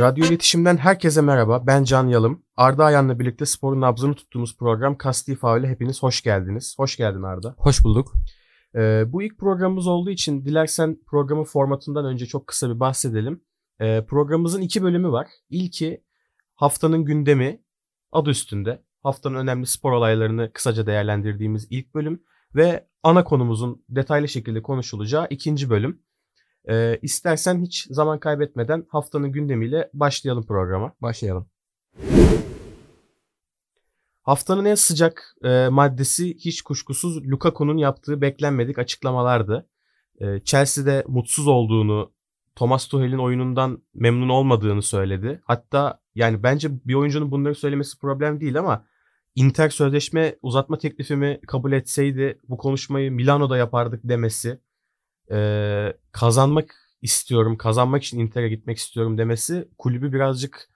Radyo İletişim'den herkese merhaba. Ben Can Yalım. Arda Ayan'la birlikte sporun nabzını tuttuğumuz program Kasti Faul'e hepiniz hoş geldiniz. Hoş geldin Arda. Hoş bulduk. Ee, bu ilk programımız olduğu için dilersen programın formatından önce çok kısa bir bahsedelim. Ee, programımızın iki bölümü var. İlki haftanın gündemi adı üstünde. Haftanın önemli spor olaylarını kısaca değerlendirdiğimiz ilk bölüm ve ana konumuzun detaylı şekilde konuşulacağı ikinci bölüm. Ee, istersen hiç zaman kaybetmeden haftanın gündemiyle başlayalım programa. Başlayalım. Haftanın en sıcak e, maddesi hiç kuşkusuz Lukaku'nun yaptığı beklenmedik açıklamalardı. E, Chelsea'de mutsuz olduğunu, Thomas Tuchel'in oyunundan memnun olmadığını söyledi. Hatta yani bence bir oyuncunun bunları söylemesi problem değil ama Inter sözleşme uzatma teklifimi kabul etseydi bu konuşmayı Milano'da yapardık demesi e, kazanmak istiyorum, kazanmak için Inter'e gitmek istiyorum demesi kulübü birazcık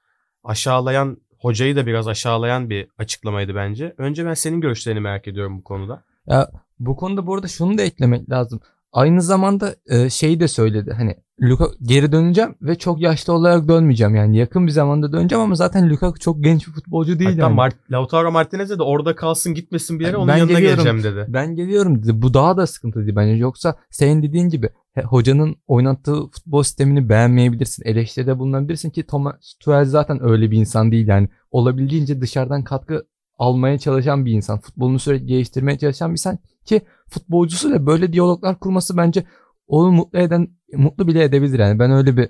aşağılayan, hocayı da biraz aşağılayan bir açıklamaydı bence. Önce ben senin görüşlerini merak ediyorum bu konuda. Ya bu konuda bu arada şunu da eklemek lazım. Aynı zamanda e, şeyi de söyledi. Hani Luka geri döneceğim ve çok yaşlı olarak dönmeyeceğim. Yani yakın bir zamanda döneceğim ama zaten Lukaku çok genç bir futbolcu değil Hatta yani. Mart Lautaro Martinez'e de orada kalsın gitmesin bir yere Ben onun yanına geliyorum. geleceğim dedi. Ben geliyorum dedi. Bu daha da sıkıntı bence. Yoksa senin dediğin gibi he- hocanın oynattığı futbol sistemini beğenmeyebilirsin. Eleştiride bulunabilirsin ki Thomas Tuchel zaten öyle bir insan değil yani. Olabildiğince dışarıdan katkı almaya çalışan bir insan. Futbolunu sürekli geliştirmeye çalışan bir insan ki futbolcusuyla böyle diyaloglar kurması bence onu mutlu eden mutlu bile edebilir yani. Ben öyle bir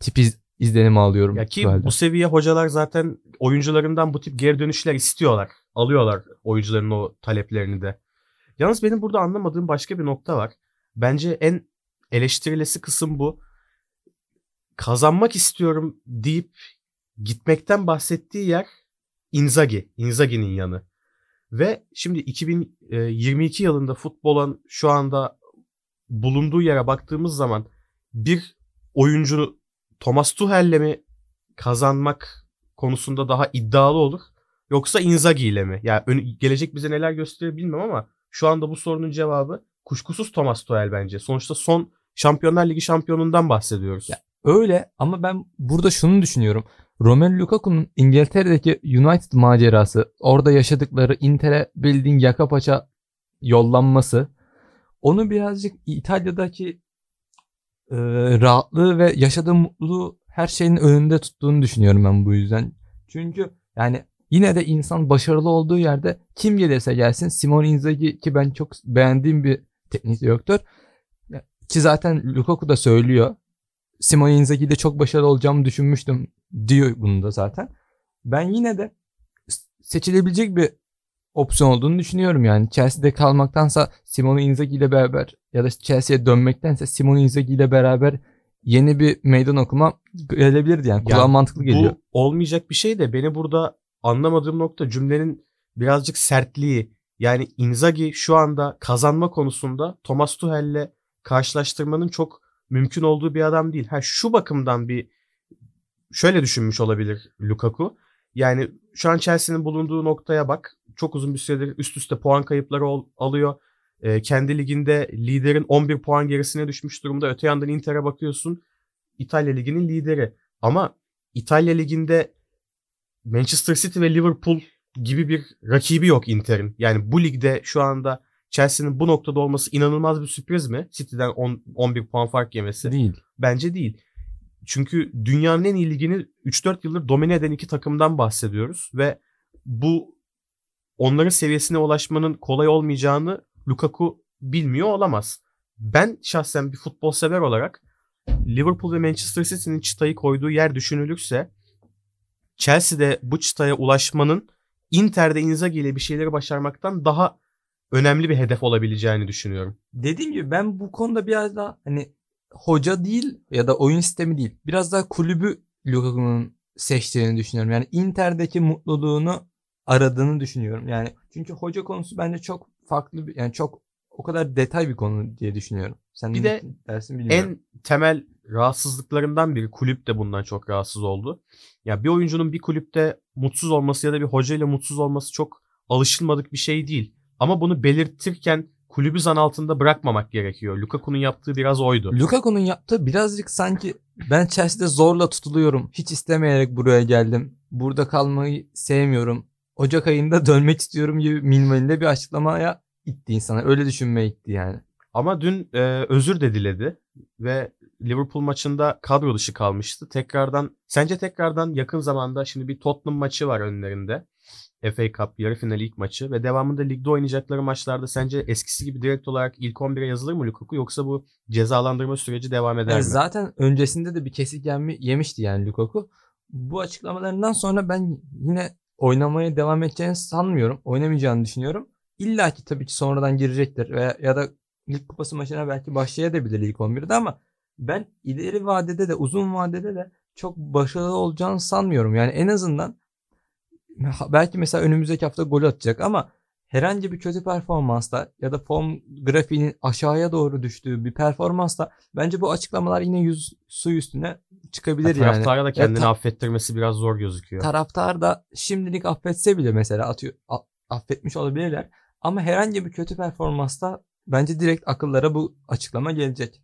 tip iz, izlenimi alıyorum. Ya ki Tuchel'den. bu seviye hocalar zaten oyuncularından bu tip geri dönüşler istiyorlar. Alıyorlar oyuncuların o taleplerini de. Yalnız benim burada anlamadığım başka bir nokta var. Bence en eleştirilesi kısım bu. Kazanmak istiyorum deyip gitmekten bahsettiği yer Inzaghi. Inzaghi'nin yanı. Ve şimdi 2022 yılında futbolun şu anda bulunduğu yere baktığımız zaman bir oyuncu Thomas Tuchel'le mi kazanmak konusunda daha iddialı olur yoksa Inzaghi ile mi? Ya yani gelecek bize neler gösterir bilmiyorum ama şu anda bu sorunun cevabı kuşkusuz Thomas Tuchel bence. Sonuçta son Şampiyonlar Ligi şampiyonundan bahsediyoruz. Ya, Öyle ama ben burada şunu düşünüyorum. Romelu Lukaku'nun İngiltere'deki United macerası, orada yaşadıkları Inter'e bildiğin yaka paça yollanması, onu birazcık İtalya'daki e, rahatlığı ve yaşadığı mutluluğu her şeyin önünde tuttuğunu düşünüyorum ben bu yüzden. Çünkü yani yine de insan başarılı olduğu yerde kim gelirse gelsin Simone Inzaghi ki ben çok beğendiğim bir teknik direktör. Ki zaten Lukaku da söylüyor. Simone Inzaghi'de çok başarılı olacağımı düşünmüştüm diyor bunu da zaten. Ben yine de seçilebilecek bir opsiyon olduğunu düşünüyorum yani. Chelsea'de kalmaktansa Simone Inzaghi ile beraber ya da Chelsea'ye dönmektense Simone Inzaghi ile beraber yeni bir meydan okuma gelebilirdi yani. Kulağa Yani mantıklı geliyor. Bu olmayacak bir şey de beni burada anlamadığım nokta cümlenin birazcık sertliği. Yani Inzaghi şu anda kazanma konusunda Thomas Tuchel'le karşılaştırmanın çok mümkün olduğu bir adam değil. Ha şu bakımdan bir şöyle düşünmüş olabilir Lukaku. Yani şu an Chelsea'nin bulunduğu noktaya bak. Çok uzun bir süredir üst üste puan kayıpları ol- alıyor. Ee, kendi liginde liderin 11 puan gerisine düşmüş durumda. Öte yandan Inter'e bakıyorsun. İtalya liginin lideri. Ama İtalya liginde Manchester City ve Liverpool gibi bir rakibi yok Inter'in. Yani bu ligde şu anda Chelsea'nin bu noktada olması inanılmaz bir sürpriz mi? City'den 10, 11 puan fark yemesi. Değil. Bence değil. Çünkü dünyanın en iyi ligini 3-4 yıldır domine eden iki takımdan bahsediyoruz ve bu onların seviyesine ulaşmanın kolay olmayacağını Lukaku bilmiyor olamaz. Ben şahsen bir futbol sever olarak Liverpool ve Manchester City'nin çıtayı koyduğu yer düşünülürse Chelsea'de bu çıtaya ulaşmanın Inter'de Inzaghi ile bir şeyleri başarmaktan daha önemli bir hedef olabileceğini düşünüyorum. Dediğim gibi ben bu konuda biraz daha hani hoca değil ya da oyun sistemi değil. Biraz daha kulübü Lukaku'nun seçtiğini düşünüyorum. Yani Inter'deki mutluluğunu aradığını düşünüyorum. Yani çünkü hoca konusu bence çok farklı bir yani çok o kadar detay bir konu diye düşünüyorum. Sen Bir de dersin bilmiyorum. En temel rahatsızlıklarından biri kulüp de bundan çok rahatsız oldu. Ya bir oyuncunun bir kulüpte mutsuz olması ya da bir hoca ile mutsuz olması çok alışılmadık bir şey değil. Ama bunu belirtirken kulübü zan altında bırakmamak gerekiyor. Lukaku'nun yaptığı biraz oydu. Lukaku'nun yaptığı birazcık sanki ben Chelsea'de zorla tutuluyorum. Hiç istemeyerek buraya geldim. Burada kalmayı sevmiyorum. Ocak ayında dönmek istiyorum gibi minvalinde bir açıklamaya itti insana. Öyle düşünmeye itti yani. Ama dün e, özür de diledi ve Liverpool maçında kadro dışı kalmıştı. Tekrardan sence tekrardan yakın zamanda şimdi bir Tottenham maçı var önlerinde. FA Cup yarı final ilk maçı ve devamında ligde oynayacakları maçlarda sence eskisi gibi direkt olarak ilk 11'e yazılır mı Lukaku yoksa bu cezalandırma süreci devam eder Yani mi? zaten öncesinde de bir kesik yenmi yemişti yani Lukaku. Bu açıklamalarından sonra ben yine oynamaya devam edeceğini sanmıyorum. Oynamayacağını düşünüyorum. İlla ki tabii ki sonradan girecektir veya ya da Lig Kupası maçına belki başlayabilir ilk 11'de ama ben ileri vadede de uzun vadede de çok başarılı olacağını sanmıyorum. Yani en azından belki mesela önümüzdeki hafta gol atacak ama herhangi bir kötü performansta ya da form grafiğinin aşağıya doğru düştüğü bir performansta bence bu açıklamalar yine yüz su üstüne çıkabilir ya, yani. Taraftara da kendini Ya affettirmesi biraz zor gözüküyor. Taraftar da şimdilik affetse bile mesela atıyor affetmiş olabilirler ama herhangi bir kötü performansta bence direkt akıllara bu açıklama gelecek.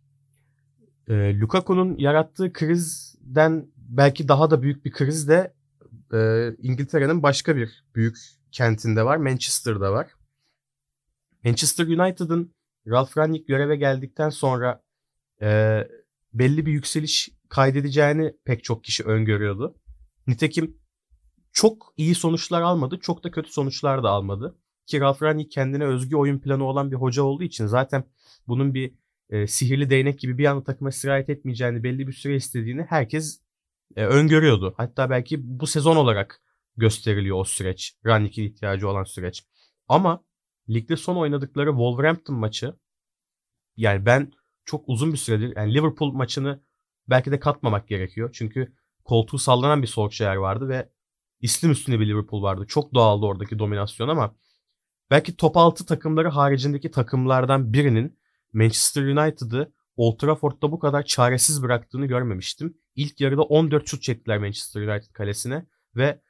E, Lukaku'nun yarattığı krizden belki daha da büyük bir kriz de e, İngiltere'nin başka bir büyük kentinde var. Manchester'da var. Manchester United'ın Ralf Rangnick göreve geldikten sonra e, belli bir yükseliş kaydedeceğini pek çok kişi öngörüyordu. Nitekim çok iyi sonuçlar almadı, çok da kötü sonuçlar da almadı. Ki Ralf Rangnick kendine özgü oyun planı olan bir hoca olduğu için zaten bunun bir e, sihirli değnek gibi bir anda takıma sirayet etmeyeceğini belli bir süre istediğini herkes e, öngörüyordu. Hatta belki bu sezon olarak gösteriliyor o süreç. Rangnick'in ihtiyacı olan süreç. Ama ligde son oynadıkları Wolverhampton maçı yani ben çok uzun bir süredir yani Liverpool maçını belki de katmamak gerekiyor. Çünkü koltuğu sallanan bir Solskjaer vardı ve islim üstünde bir Liverpool vardı. Çok doğaldı oradaki dominasyon ama belki top 6 takımları haricindeki takımlardan birinin Manchester United'ı Old Trafford'da bu kadar çaresiz bıraktığını görmemiştim. İlk yarıda 14 şut çektiler Manchester United kalesine ve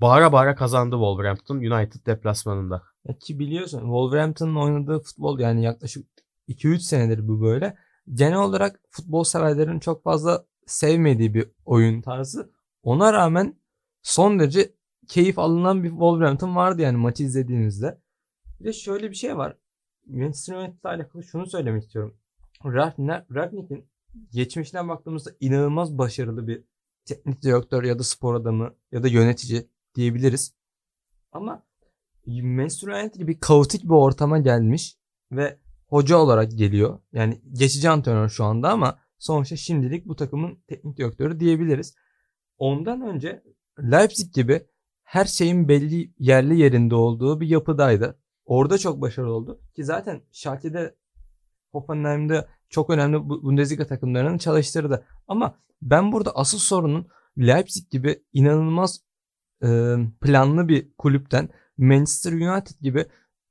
bağıra bağıra kazandı Wolverhampton United deplasmanında. Ya ki biliyorsun Wolverhampton'ın oynadığı futbol yani yaklaşık 2-3 senedir bu böyle. Genel olarak futbol severlerin çok fazla sevmediği bir oyun tarzı. Ona rağmen son derece keyif alınan bir Wolverhampton vardı yani maçı izlediğinizde. Bir de şöyle bir şey var. Manchester United'la alakalı şunu söylemek istiyorum. Ralf Ragnick'in geçmişine baktığımızda inanılmaz başarılı bir teknik direktör ya da spor adamı ya da yönetici diyebiliriz. Ama Manchester United gibi kaotik bir ortama gelmiş ve hoca olarak geliyor. Yani geçici antrenör şu anda ama sonuçta şimdilik bu takımın teknik direktörü diyebiliriz. Ondan önce Leipzig gibi her şeyin belli yerli yerinde olduğu bir yapıdaydı. Orada çok başarılı oldu. Ki zaten Schalke'de Hoffenheim'de çok önemli Bundesliga takımlarını çalıştırdı. Ama ben burada asıl sorunun Leipzig gibi inanılmaz e, planlı bir kulüpten Manchester United gibi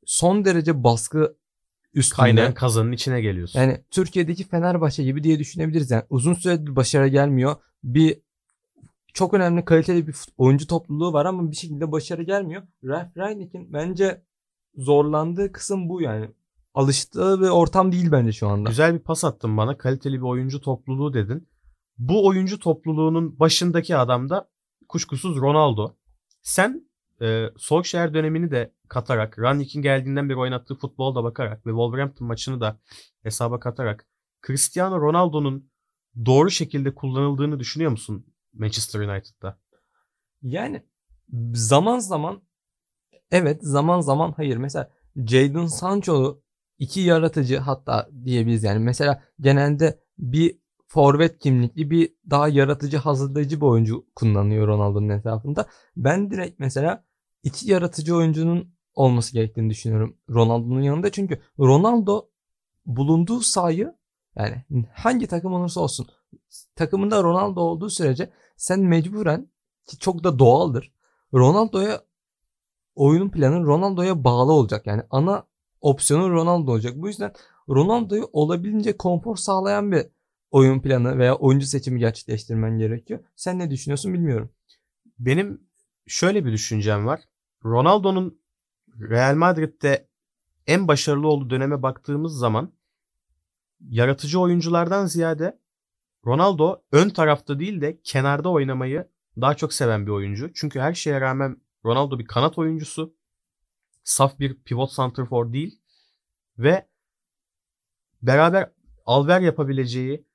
son derece baskı üstünde. Kaynayan kazanın içine geliyorsun. Yani Türkiye'deki Fenerbahçe gibi diye düşünebiliriz. Yani uzun süredir başarı gelmiyor. Bir çok önemli kaliteli bir oyuncu topluluğu var ama bir şekilde başarı gelmiyor. Ralf Rangnick'in bence zorlandığı kısım bu yani. Alıştığı bir ortam değil bence şu anda. Güzel bir pas attın bana. Kaliteli bir oyuncu topluluğu dedin. Bu oyuncu topluluğunun başındaki adam da kuşkusuz Ronaldo. Sen e, Solskjaer dönemini de katarak, Rangnick'in geldiğinden beri oynattığı futbola da bakarak ve Wolverhampton maçını da hesaba katarak Cristiano Ronaldo'nun doğru şekilde kullanıldığını düşünüyor musun Manchester United'da? Yani zaman zaman evet zaman zaman hayır. Mesela Jadon Sancho'lu iki yaratıcı hatta diyebiliriz yani. Mesela genelde bir forvet kimlikli bir daha yaratıcı hazırlayıcı bir oyuncu kullanıyor Ronaldo'nun etrafında. Ben direkt mesela iki yaratıcı oyuncunun olması gerektiğini düşünüyorum Ronaldo'nun yanında. Çünkü Ronaldo bulunduğu sahayı yani hangi takım olursa olsun takımında Ronaldo olduğu sürece sen mecburen ki çok da doğaldır. Ronaldo'ya oyunun planı Ronaldo'ya bağlı olacak. Yani ana opsiyonu Ronaldo olacak. Bu yüzden Ronaldo'yu olabildiğince konfor sağlayan bir oyun planı veya oyuncu seçimi gerçekleştirmen gerekiyor. Sen ne düşünüyorsun bilmiyorum. Benim şöyle bir düşüncem var. Ronaldo'nun Real Madrid'de en başarılı olduğu döneme baktığımız zaman yaratıcı oyunculardan ziyade Ronaldo ön tarafta değil de kenarda oynamayı daha çok seven bir oyuncu. Çünkü her şeye rağmen Ronaldo bir kanat oyuncusu. Saf bir pivot santrfor değil. Ve beraber alver yapabileceği,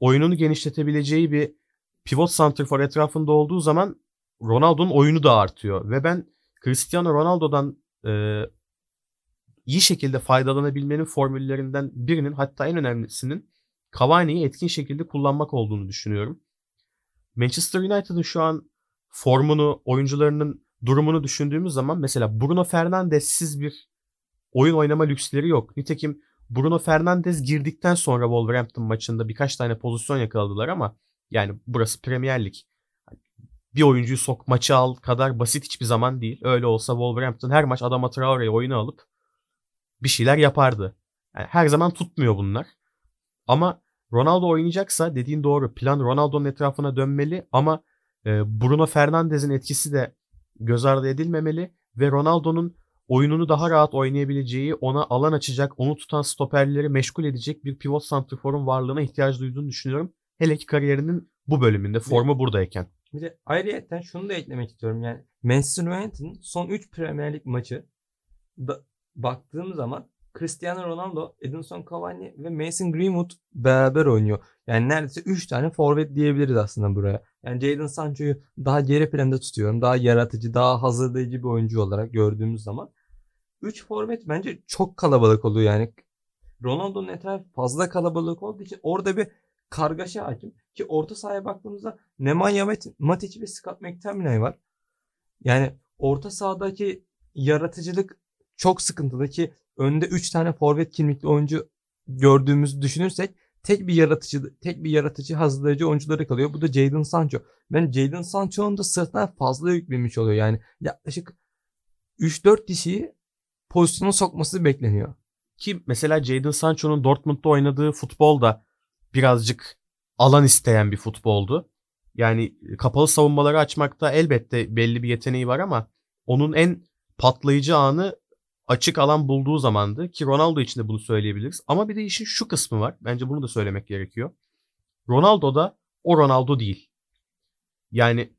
oyununu genişletebileceği bir pivot santrfor etrafında olduğu zaman Ronaldo'nun oyunu da artıyor. Ve ben Cristiano Ronaldo'dan e, iyi şekilde faydalanabilmenin formüllerinden birinin hatta en önemlisinin Cavani'yi etkin şekilde kullanmak olduğunu düşünüyorum. Manchester United'ın şu an formunu, oyuncularının durumunu düşündüğümüz zaman mesela Bruno Fernandes'siz bir oyun oynama lüksleri yok. Nitekim Bruno Fernandes girdikten sonra Wolverhampton maçında birkaç tane pozisyon yakaladılar ama yani burası Premier Lig. Bir oyuncuyu sok maçı al kadar basit hiçbir zaman değil. Öyle olsa Wolverhampton her maç Adama Traore'yi oyuna alıp bir şeyler yapardı. Yani her zaman tutmuyor bunlar. Ama Ronaldo oynayacaksa dediğin doğru. Plan Ronaldo'nun etrafına dönmeli ama e, Bruno Fernandes'in etkisi de göz ardı edilmemeli ve Ronaldo'nun oyununu daha rahat oynayabileceği, ona alan açacak, onu tutan stoperleri meşgul edecek bir pivot santrforun varlığına ihtiyaç duyduğunu düşünüyorum. Hele ki kariyerinin bu bölümünde formu buradayken. Bir de ayrıyeten şunu da eklemek istiyorum. Yani Manchester United'ın son 3 Premier Lig maçı da baktığım zaman Cristiano Ronaldo, Edinson Cavani ve Mason Greenwood beraber oynuyor. Yani neredeyse 3 tane forvet diyebiliriz aslında buraya. Yani Jadon Sancho'yu daha geri planda tutuyorum. Daha yaratıcı, daha hazırlayıcı bir oyuncu olarak gördüğümüz zaman. 3 forvet bence çok kalabalık oluyor yani. Ronaldo'nun etrafı fazla kalabalık olduğu için orada bir kargaşa hakim. Ki orta sahaya baktığımızda Nemanja Matic ve Scott McTominay var. Yani orta sahadaki yaratıcılık çok sıkıntılı ki önde 3 tane forvet kimlikli oyuncu gördüğümüzü düşünürsek tek bir yaratıcı tek bir yaratıcı hazırlayıcı oyuncuları kalıyor. Bu da Jadon Sancho. Ben Jadon Sancho'nun da sırtına fazla yüklemiş oluyor. Yani yaklaşık 3-4 kişiyi pozisyona sokması bekleniyor. Ki mesela Jadon Sancho'nun Dortmund'da oynadığı futbol da birazcık alan isteyen bir futboldu. Yani kapalı savunmaları açmakta elbette belli bir yeteneği var ama onun en patlayıcı anı açık alan bulduğu zamandı ki Ronaldo için de bunu söyleyebiliriz. Ama bir de işin şu kısmı var. Bence bunu da söylemek gerekiyor. Ronaldo da o Ronaldo değil. Yani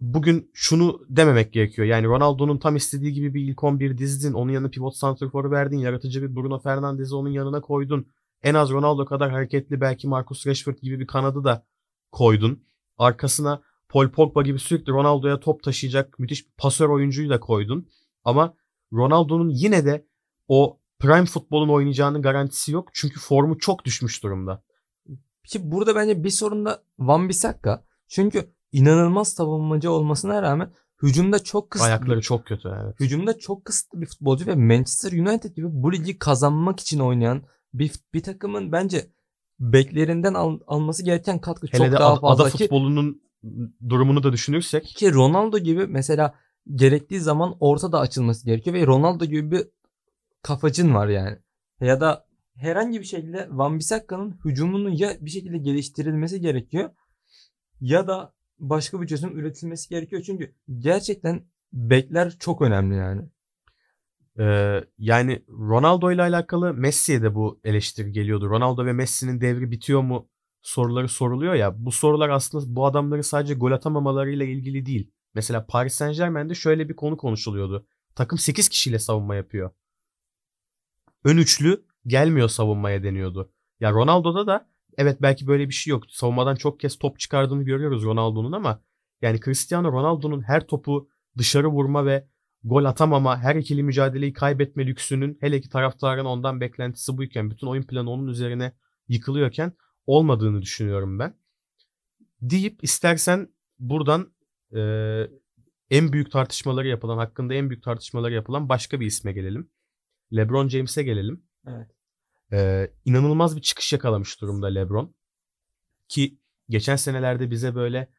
bugün şunu dememek gerekiyor. Yani Ronaldo'nun tam istediği gibi bir ilk 11 dizdin. Onun yanına pivot santrforu verdin. Yaratıcı bir Bruno Fernandes'i onun yanına koydun. En az Ronaldo kadar hareketli belki Marcus Rashford gibi bir kanadı da koydun. Arkasına Paul Pogba gibi sürekli Ronaldo'ya top taşıyacak müthiş pasör oyuncuyu da koydun. Ama Ronaldo'nun yine de o prime futbolun oynayacağının garantisi yok. Çünkü formu çok düşmüş durumda. Ki burada bence bir sorun da Van Bissaka. Çünkü inanılmaz savunmacı olmasına rağmen hücumda çok kısıtlı. Ayakları çok kötü evet. Hücumda çok kısıtlı bir futbolcu ve Manchester United gibi bu ligi kazanmak için oynayan bir, bir takımın bence beklerinden al, alması gereken katkı Hele çok daha fazla. Ada ki, futbolunun durumunu da düşünürsek. Ki Ronaldo gibi mesela gerektiği zaman orta da açılması gerekiyor ve Ronaldo gibi bir kafacın var yani. Ya da herhangi bir şekilde Van Bissaka'nın hücumunu ya bir şekilde geliştirilmesi gerekiyor ya da başka bir çözüm üretilmesi gerekiyor. Çünkü gerçekten bekler çok önemli yani. Ee, yani Ronaldo ile alakalı Messi'ye de bu eleştiri geliyordu. Ronaldo ve Messi'nin devri bitiyor mu soruları soruluyor ya. Bu sorular aslında bu adamların sadece gol atamamalarıyla ilgili değil. Mesela Paris Saint Germain'de şöyle bir konu konuşuluyordu. Takım 8 kişiyle savunma yapıyor. Ön üçlü gelmiyor savunmaya deniyordu. Ya Ronaldo'da da evet belki böyle bir şey yok. Savunmadan çok kez top çıkardığını görüyoruz Ronaldo'nun ama yani Cristiano Ronaldo'nun her topu dışarı vurma ve gol atamama, her ikili mücadeleyi kaybetme lüksünün hele ki taraftarın ondan beklentisi buyken bütün oyun planı onun üzerine yıkılıyorken olmadığını düşünüyorum ben. Deyip istersen buradan e, en büyük tartışmaları yapılan, hakkında en büyük tartışmaları yapılan başka bir isme gelelim. LeBron James'e gelelim. Evet. Ee, inanılmaz bir çıkış yakalamış durumda LeBron. Ki geçen senelerde bize böyle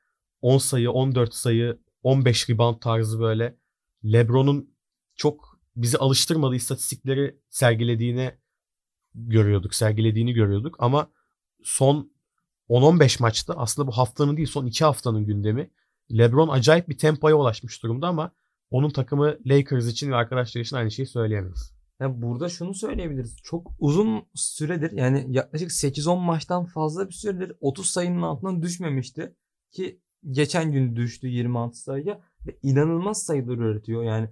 10 sayı, 14 sayı, 15 rebound tarzı böyle LeBron'un çok bizi alıştırmadığı istatistikleri sergilediğini görüyorduk, sergilediğini görüyorduk ama son 10-15 maçta aslında bu haftanın değil son 2 haftanın gündemi LeBron acayip bir tempoya ulaşmış durumda ama onun takımı Lakers için ve arkadaşları için aynı şeyi söyleyemeyiz. Yani burada şunu söyleyebiliriz. Çok uzun süredir yani yaklaşık 8-10 maçtan fazla bir süredir 30 sayının altından düşmemişti. Ki geçen gün düştü 26 sayıya ve inanılmaz sayılar üretiyor. Yani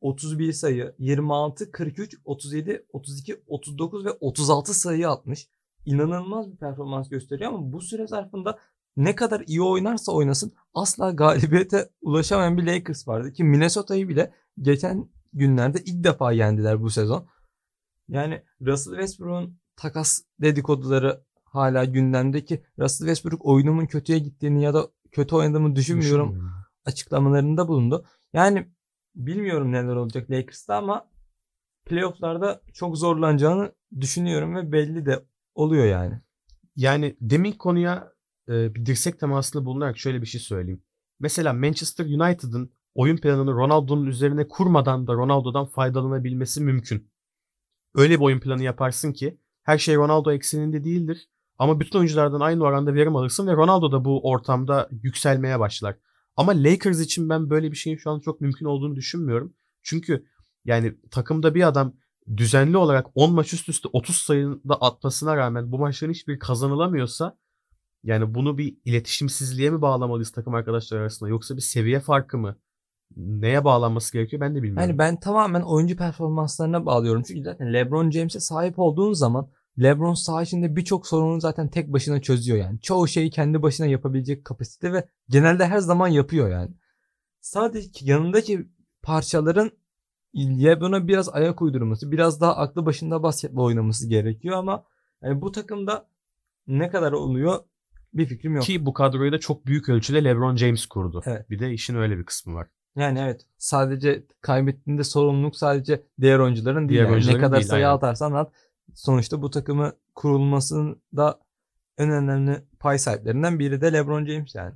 31 sayı, 26, 43, 37, 32, 39 ve 36 sayı atmış. İnanılmaz bir performans gösteriyor ama bu süre zarfında ne kadar iyi oynarsa oynasın asla galibiyete ulaşamayan bir Lakers vardı ki Minnesota'yı bile geçen günlerde ilk defa yendiler bu sezon. Yani Russell Westbrook'un takas dedikoduları hala gündemdeki Russell Westbrook oyunumun kötüye gittiğini ya da kötü oynadığımı düşünmüyorum açıklamalarında bulundu. Yani bilmiyorum neler olacak Lakers'ta ama playoff'larda çok zorlanacağını düşünüyorum ve belli de oluyor yani. Yani demin konuya e, bir dirsek temasında bulunarak şöyle bir şey söyleyeyim. Mesela Manchester United'ın oyun planını Ronaldo'nun üzerine kurmadan da Ronaldo'dan faydalanabilmesi mümkün. Öyle bir oyun planı yaparsın ki her şey Ronaldo ekseninde değildir. Ama bütün oyunculardan aynı oranda verim alırsın ve Ronaldo da bu ortamda yükselmeye başlar. Ama Lakers için ben böyle bir şeyin şu an çok mümkün olduğunu düşünmüyorum. Çünkü yani takımda bir adam düzenli olarak 10 maç üst üste 30 sayında atmasına rağmen bu maçların hiçbir kazanılamıyorsa yani bunu bir iletişimsizliğe mi bağlamalıyız takım arkadaşlar arasında yoksa bir seviye farkı mı? Neye bağlanması gerekiyor ben de bilmiyorum. Yani ben tamamen oyuncu performanslarına bağlıyorum. Çünkü zaten LeBron James'e sahip olduğun zaman LeBron saha içinde birçok sorunu zaten tek başına çözüyor yani. Çoğu şeyi kendi başına yapabilecek kapasite ve genelde her zaman yapıyor yani. Sadece yanındaki parçaların LeBron'a biraz ayak uydurması, biraz daha aklı başında basketbol oynaması gerekiyor ama yani bu takımda ne kadar oluyor bir fikrim yok. Ki bu kadroyu da çok büyük ölçüde LeBron James kurdu. Evet. Bir de işin öyle bir kısmı var. Yani evet sadece kaybettiğinde sorumluluk sadece diğer oyuncuların değil. Diğer yani. oyuncuların ne kadar değil, sayı aynen. atarsan at sonuçta bu takımı kurulmasında en önemli pay sahiplerinden biri de LeBron James yani.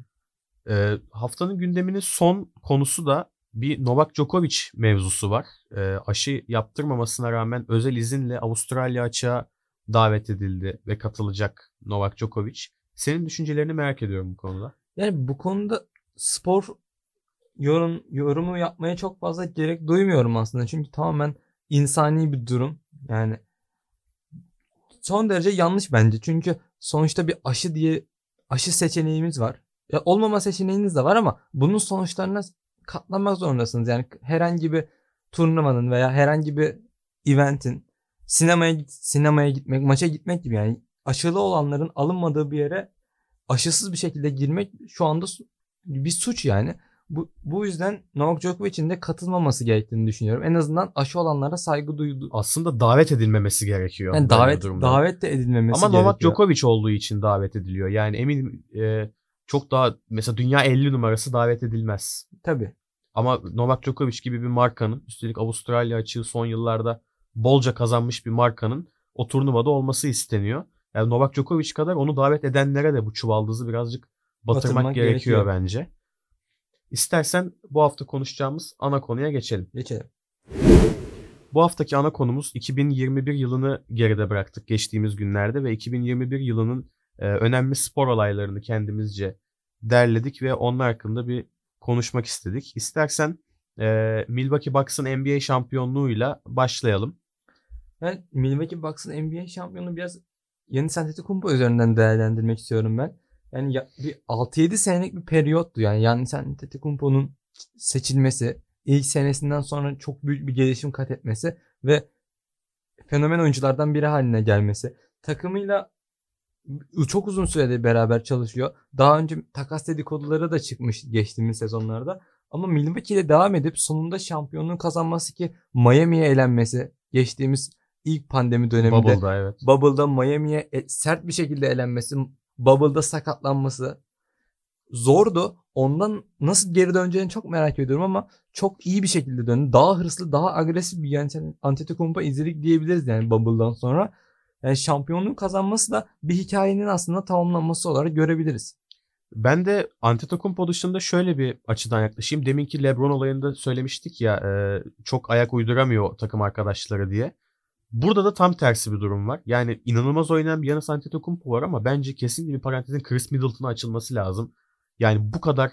Ee, haftanın gündeminin son konusu da bir Novak Djokovic mevzusu var. Ee, aşı yaptırmamasına rağmen özel izinle Avustralya açığa davet edildi ve katılacak Novak Djokovic. Senin düşüncelerini merak ediyorum bu konuda. Yani bu konuda spor yorum yorumu yapmaya çok fazla gerek duymuyorum aslında. Çünkü tamamen insani bir durum. Yani son derece yanlış bence. Çünkü sonuçta bir aşı diye aşı seçeneğimiz var. Ya olmama seçeneğiniz de var ama bunun sonuçlarına katlanmak zorundasınız. Yani herhangi bir turnuvanın veya herhangi bir eventin sinemaya sinemaya gitmek, maça gitmek gibi yani aşılı olanların alınmadığı bir yere aşısız bir şekilde girmek şu anda bir suç yani. Bu, bu yüzden Novak Djokovic'in de katılmaması gerektiğini düşünüyorum. En azından aşı olanlara saygı duydu. Aslında davet edilmemesi gerekiyor. Yani davet davet de edilmemesi Ama Novak gerekiyor. Djokovic olduğu için davet ediliyor. Yani eminim e, çok daha mesela dünya 50 numarası davet edilmez. Tabii. Ama Novak Djokovic gibi bir markanın üstelik Avustralya açığı son yıllarda bolca kazanmış bir markanın o turnuvada olması isteniyor. Yani Novak Djokovic kadar onu davet edenlere de bu çuvaldızı birazcık batırmak, Batırmak gerekiyor, gerekiyor. bence. İstersen bu hafta konuşacağımız ana konuya geçelim. Geçelim. Bu haftaki ana konumuz 2021 yılını geride bıraktık geçtiğimiz günlerde ve 2021 yılının e, önemli spor olaylarını kendimizce derledik ve onlar hakkında bir konuşmak istedik. İstersen e, Milwaukee Bucks'ın NBA şampiyonluğuyla başlayalım. Ben Milwaukee Bucks'ın NBA şampiyonu biraz Giannis Antetokounmpo üzerinden değerlendirmek istiyorum ben. Yani ya- bir 6-7 senelik bir periyottu yani Giannis Antetokounmpo'nun seçilmesi, ilk senesinden sonra çok büyük bir gelişim kat etmesi ve fenomen oyunculardan biri haline gelmesi. Takımıyla çok uzun süredir beraber çalışıyor. Daha önce takas dedikoduları da çıkmış geçtiğimiz sezonlarda. Ama Milwaukee ile devam edip sonunda şampiyonluğu kazanması ki Miami'ye elenmesi geçtiğimiz ilk pandemi döneminde Bubble'da evet. Bubble'da Miami'ye e- sert bir şekilde elenmesi, Bubble'da sakatlanması zordu. Ondan nasıl geri döneceğini çok merak ediyorum ama çok iyi bir şekilde döndü. Daha hırslı, daha agresif bir Antetokounmpo izledik diyebiliriz yani Bubble'dan sonra. Yani şampiyonluğu kazanması da bir hikayenin aslında tamamlanması olarak görebiliriz. Ben de Antetokounmpo dışında şöyle bir açıdan yaklaşayım. Deminki LeBron olayında söylemiştik ya e, çok ayak uyduramıyor takım arkadaşları diye. Burada da tam tersi bir durum var. Yani inanılmaz oynayan bir Giannis Antetokounmpo var ama bence kesinlikle bir parantezin Chris Middleton'a açılması lazım. Yani bu kadar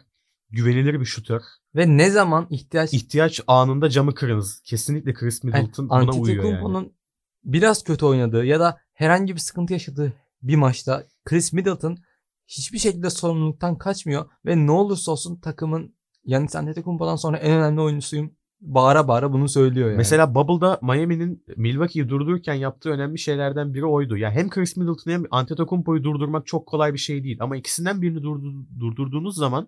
güvenilir bir şutör. Ve ne zaman ihtiyaç İhtiyaç anında camı kırınız. Kesinlikle Chris Middleton yani, buna uyuyor yani. Biraz kötü oynadığı ya da herhangi bir sıkıntı yaşadığı bir maçta Chris Middleton hiçbir şekilde sorumluluktan kaçmıyor ve ne olursa olsun takımın Giannis Antetokounmpo'dan sonra en önemli oyuncusuyum bağıra bağıra bunu söylüyor yani. Mesela Bubble'da Miami'nin Milwaukee'yi durdururken yaptığı önemli şeylerden biri oydu. Ya hem Chris Middleton'ı hem Antetokounmpo'yu durdurmak çok kolay bir şey değil. Ama ikisinden birini durdur- durdurduğunuz zaman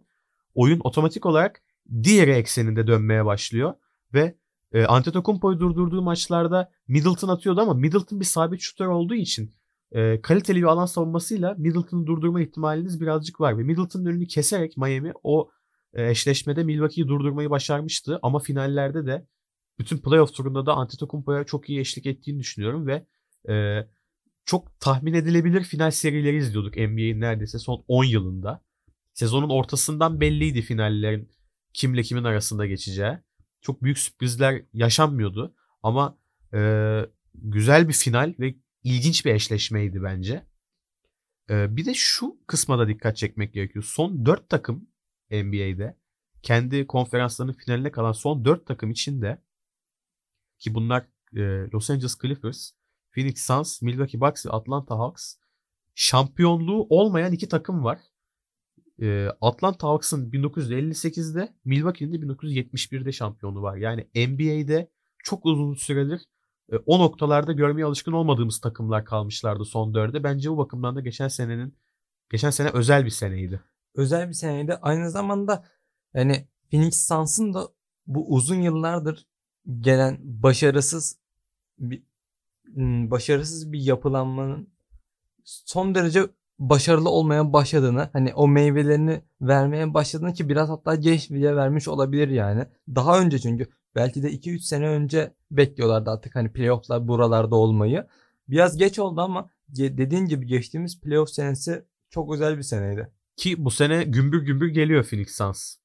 oyun otomatik olarak diğeri ekseninde dönmeye başlıyor. Ve e, Antetokounmpo'yu durdurduğu maçlarda Middleton atıyordu ama Middleton bir sabit şutör olduğu için e, kaliteli bir alan savunmasıyla Middleton'ı durdurma ihtimaliniz birazcık var. Ve Middleton'ın önünü keserek Miami o eşleşmede Milwaukee'yi durdurmayı başarmıştı. Ama finallerde de bütün playoff turunda da Antetokounmpo'ya çok iyi eşlik ettiğini düşünüyorum ve e, çok tahmin edilebilir final serileri izliyorduk NBA'in neredeyse son 10 yılında. Sezonun ortasından belliydi finallerin kimle kimin arasında geçeceği. Çok büyük sürprizler yaşanmıyordu ama e, güzel bir final ve ilginç bir eşleşmeydi bence. E, bir de şu kısma da dikkat çekmek gerekiyor. Son 4 takım NBA'de kendi konferanslarının finaline kalan son 4 takım içinde ki bunlar e, Los Angeles Clippers, Phoenix Suns, Milwaukee Bucks Atlanta Hawks şampiyonluğu olmayan iki takım var. E, Atlanta Hawks'ın 1958'de, Milwaukee'nin de 1971'de şampiyonu var. Yani NBA'de çok uzun süredir e, o noktalarda görmeye alışkın olmadığımız takımlar kalmışlardı son dörde. Bence bu bakımdan da geçen senenin geçen sene özel bir seneydi. Özel bir seneydi. Aynı zamanda yani Phoenix Suns'ın da bu uzun yıllardır gelen başarısız bir hmm, başarısız bir yapılanmanın son derece başarılı olmaya başladığını hani o meyvelerini vermeye başladığını ki biraz hatta geç bile vermiş olabilir yani. Daha önce çünkü belki de 2-3 sene önce bekliyorlardı artık hani playoff'lar buralarda olmayı. Biraz geç oldu ama dediğin gibi geçtiğimiz playoff senesi çok özel bir seneydi. Ki bu sene gümbür gümbür geliyor Phoenix Suns.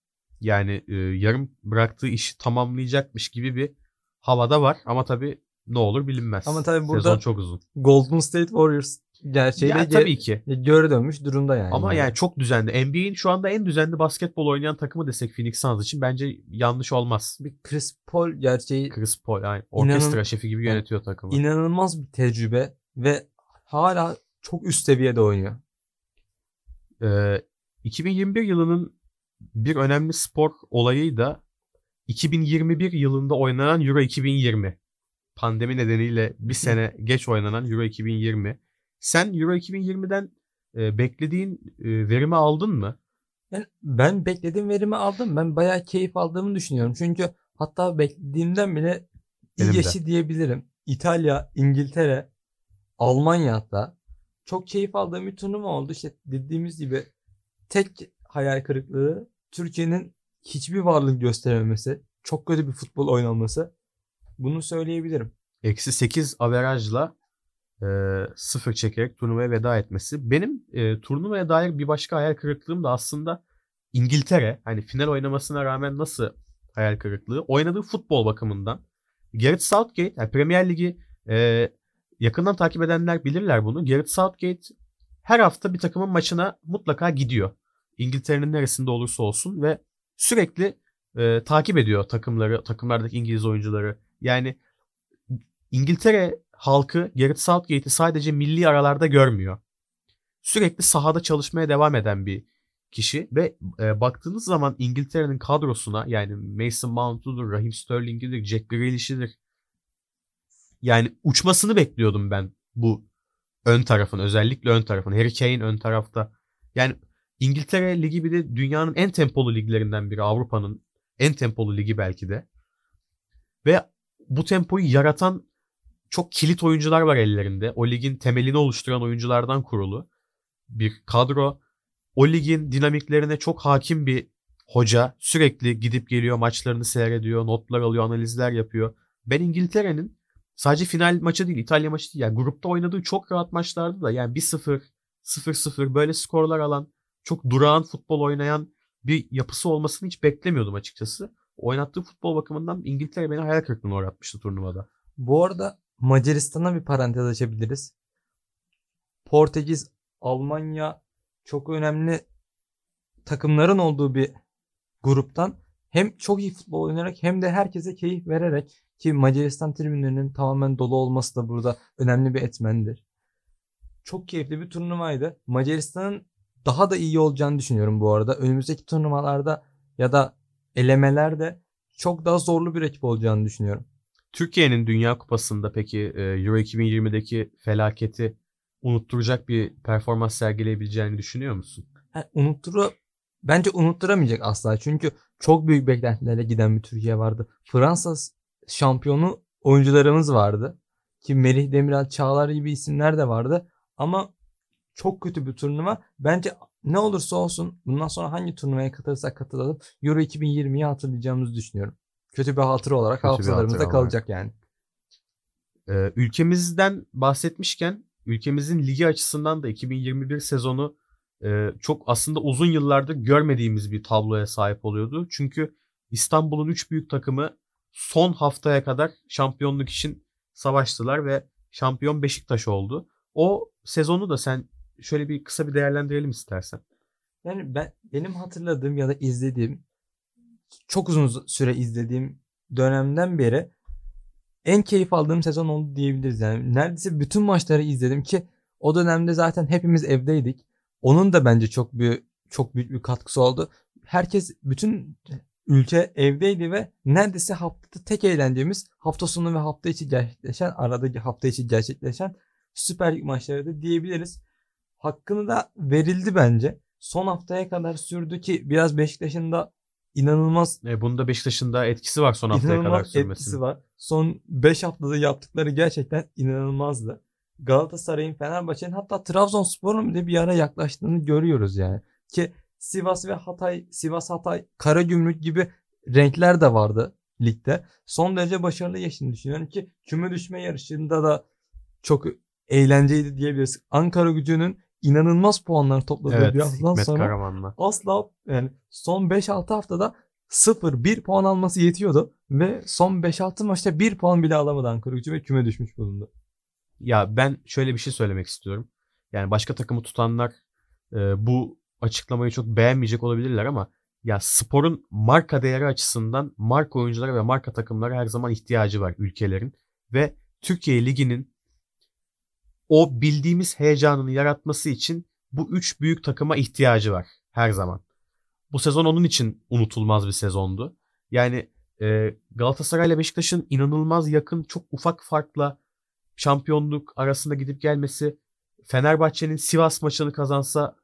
Yani e, yarım bıraktığı işi tamamlayacakmış gibi bir havada var. Ama tabii ne olur bilinmez. Ama tabii burada Sezon çok uzun. Golden State Warriors gerçeğiyle ya, tabii ki. geri dönmüş durumda yani. Ama yani çok düzenli. NBA'in şu anda en düzenli basketbol oynayan takımı desek Phoenix Suns için bence yanlış olmaz. bir Chris Paul gerçeği Chris Paul yani orkestra İnanın- şefi gibi yönetiyor takımı. inanılmaz bir tecrübe ve hala çok üst seviyede oynuyor. Ee, 2021 yılının bir önemli spor olayı da 2021 yılında oynanan Euro 2020. Pandemi nedeniyle bir sene geç oynanan Euro 2020. Sen Euro 2020'den e, beklediğin e, verimi aldın mı? Yani ben beklediğim verimi aldım. Ben bayağı keyif aldığımı düşünüyorum. Çünkü hatta beklediğimden bile iyi geçti diyebilirim. İtalya, İngiltere, Almanya hatta çok keyif aldığım bir turnuva oldu. İşte dediğimiz gibi tek hayal kırıklığı Türkiye'nin hiçbir varlık gösterememesi. Çok kötü bir futbol oynanması. Bunu söyleyebilirim. Eksi 8 averajla e, sıfır çekerek turnuvaya veda etmesi. Benim e, turnuvaya dair bir başka hayal kırıklığım da aslında İngiltere. Hani final oynamasına rağmen nasıl hayal kırıklığı? Oynadığı futbol bakımından. Gareth Southgate, yani Premier Ligi e, yakından takip edenler bilirler bunu. Gareth Southgate her hafta bir takımın maçına mutlaka gidiyor. İngiltere'nin neresinde olursa olsun ve sürekli e, takip ediyor takımları, takımlardaki İngiliz oyuncuları. Yani İngiltere halkı Gareth Southgate'i sadece milli aralarda görmüyor. Sürekli sahada çalışmaya devam eden bir kişi ve e, baktığınız zaman İngiltere'nin kadrosuna yani Mason Mount'udur, Raheem Sterling'idir, Jack Grealish'idir. Yani uçmasını bekliyordum ben bu ön tarafın özellikle ön tarafın. Harry Kane ön tarafta. Yani İngiltere ligi bir de dünyanın en tempolu liglerinden biri. Avrupa'nın en tempolu ligi belki de. Ve bu tempoyu yaratan çok kilit oyuncular var ellerinde. O ligin temelini oluşturan oyunculardan kurulu bir kadro. O ligin dinamiklerine çok hakim bir hoca. Sürekli gidip geliyor, maçlarını seyrediyor, notlar alıyor, analizler yapıyor. Ben İngiltere'nin sadece final maçı değil, İtalya maçı değil. Yani grupta oynadığı çok rahat maçlardı da yani 1-0, 0-0 böyle skorlar alan, çok durağan futbol oynayan bir yapısı olmasını hiç beklemiyordum açıkçası. Oynattığı futbol bakımından İngiltere beni hayal kırıklığına uğratmıştı turnuvada. Bu arada Macaristan'a bir parantez açabiliriz. Portekiz, Almanya çok önemli takımların olduğu bir gruptan hem çok iyi futbol oynayarak hem de herkese keyif vererek ki Macaristan tribünlerinin tamamen dolu olması da burada önemli bir etmendir. Çok keyifli bir turnuvaydı. Macaristan'ın daha da iyi olacağını düşünüyorum bu arada. Önümüzdeki turnuvalarda ya da elemelerde çok daha zorlu bir rakip olacağını düşünüyorum. Türkiye'nin Dünya Kupası'nda peki e, Euro 2020'deki felaketi unutturacak bir performans sergileyebileceğini düşünüyor musun? Ha, unutturu bence unutturamayacak asla. Çünkü çok büyük beklentilerle giden bir Türkiye vardı. Fransa şampiyonu oyuncularımız vardı. Ki Melih Demiral, Çağlar gibi isimler de vardı. Ama çok kötü bir turnuva. Bence ne olursa olsun bundan sonra hangi turnuvaya katılırsak katılalım Euro 2020'yi hatırlayacağımızı düşünüyorum. Kötü bir hatıra olarak Kötü hafızalarımızda hatıra kalacak yani. Ee, ülkemizden bahsetmişken ülkemizin ligi açısından da 2021 sezonu çok aslında uzun yıllardır görmediğimiz bir tabloya sahip oluyordu. Çünkü İstanbul'un 3 büyük takımı son haftaya kadar şampiyonluk için savaştılar ve şampiyon Beşiktaş oldu. O sezonu da sen şöyle bir kısa bir değerlendirelim istersen. Yani ben benim hatırladığım ya da izlediğim çok uzun süre izlediğim dönemden beri en keyif aldığım sezon oldu diyebiliriz. Yani neredeyse bütün maçları izledim ki o dönemde zaten hepimiz evdeydik. Onun da bence çok büyük çok büyük bir katkısı oldu. Herkes bütün ülke evdeydi ve neredeyse haftada tek eğlendiğimiz hafta sonu ve hafta içi gerçekleşen aradaki hafta içi gerçekleşen Süper Lig maçları da diyebiliriz. Hakkını da verildi bence. Son haftaya kadar sürdü ki biraz Beşiktaş'ın da inanılmaz E, bunda Beşiktaş'ın da etkisi var son haftaya kadar sürmesinin. etkisi var. Son 5 haftada yaptıkları gerçekten inanılmazdı. Galatasaray'ın, Fenerbahçe'nin hatta Trabzonspor'un bile bir ara yaklaştığını görüyoruz yani. Ki Sivas ve Hatay, Sivas Hatay, Karagümrük gibi renkler de vardı ligde. Son derece başarılı geçtiğini düşünüyorum ki küme düşme yarışında da çok eğlenceliydi diyebiliriz. Ankara gücünün inanılmaz puanlar topladığı Evet, bir haftadan Hikmet sonra Karaman'la. asla yani son 5-6 haftada 0-1 puan alması yetiyordu ve son 5-6 maçta 1 puan bile alamadı Ankara gücü ve küme düşmüş bulundu. Ya ben şöyle bir şey söylemek istiyorum. Yani başka takımı tutanlar e, bu açıklamayı çok beğenmeyecek olabilirler ama ya sporun marka değeri açısından marka oyunculara ve marka takımlara her zaman ihtiyacı var ülkelerin ve Türkiye Ligi'nin o bildiğimiz heyecanını yaratması için bu üç büyük takıma ihtiyacı var her zaman. Bu sezon onun için unutulmaz bir sezondu. Yani e, Galatasaray ile Beşiktaş'ın inanılmaz yakın çok ufak farkla şampiyonluk arasında gidip gelmesi Fenerbahçe'nin Sivas maçını kazansa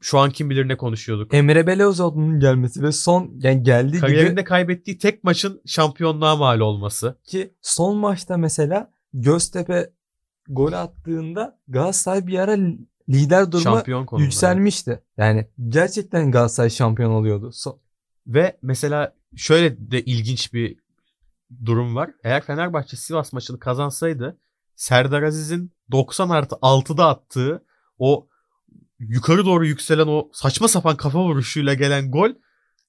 şu an kim bilir ne konuşuyorduk. Emre Belözoğlu'nun gelmesi ve son yani geldiği gibi Kariyerinde kaybettiği tek maçın şampiyonluğa mal olması. ki son maçta mesela Göztepe gol attığında Galatasaray bir ara lider duruma yükselmişti. Yani gerçekten Galatasaray şampiyon oluyordu. So- Ve mesela şöyle de ilginç bir durum var. Eğer Fenerbahçe Sivas maçını kazansaydı Serdar Aziz'in 90 artı 6'da attığı o yukarı doğru yükselen o saçma sapan kafa vuruşuyla gelen gol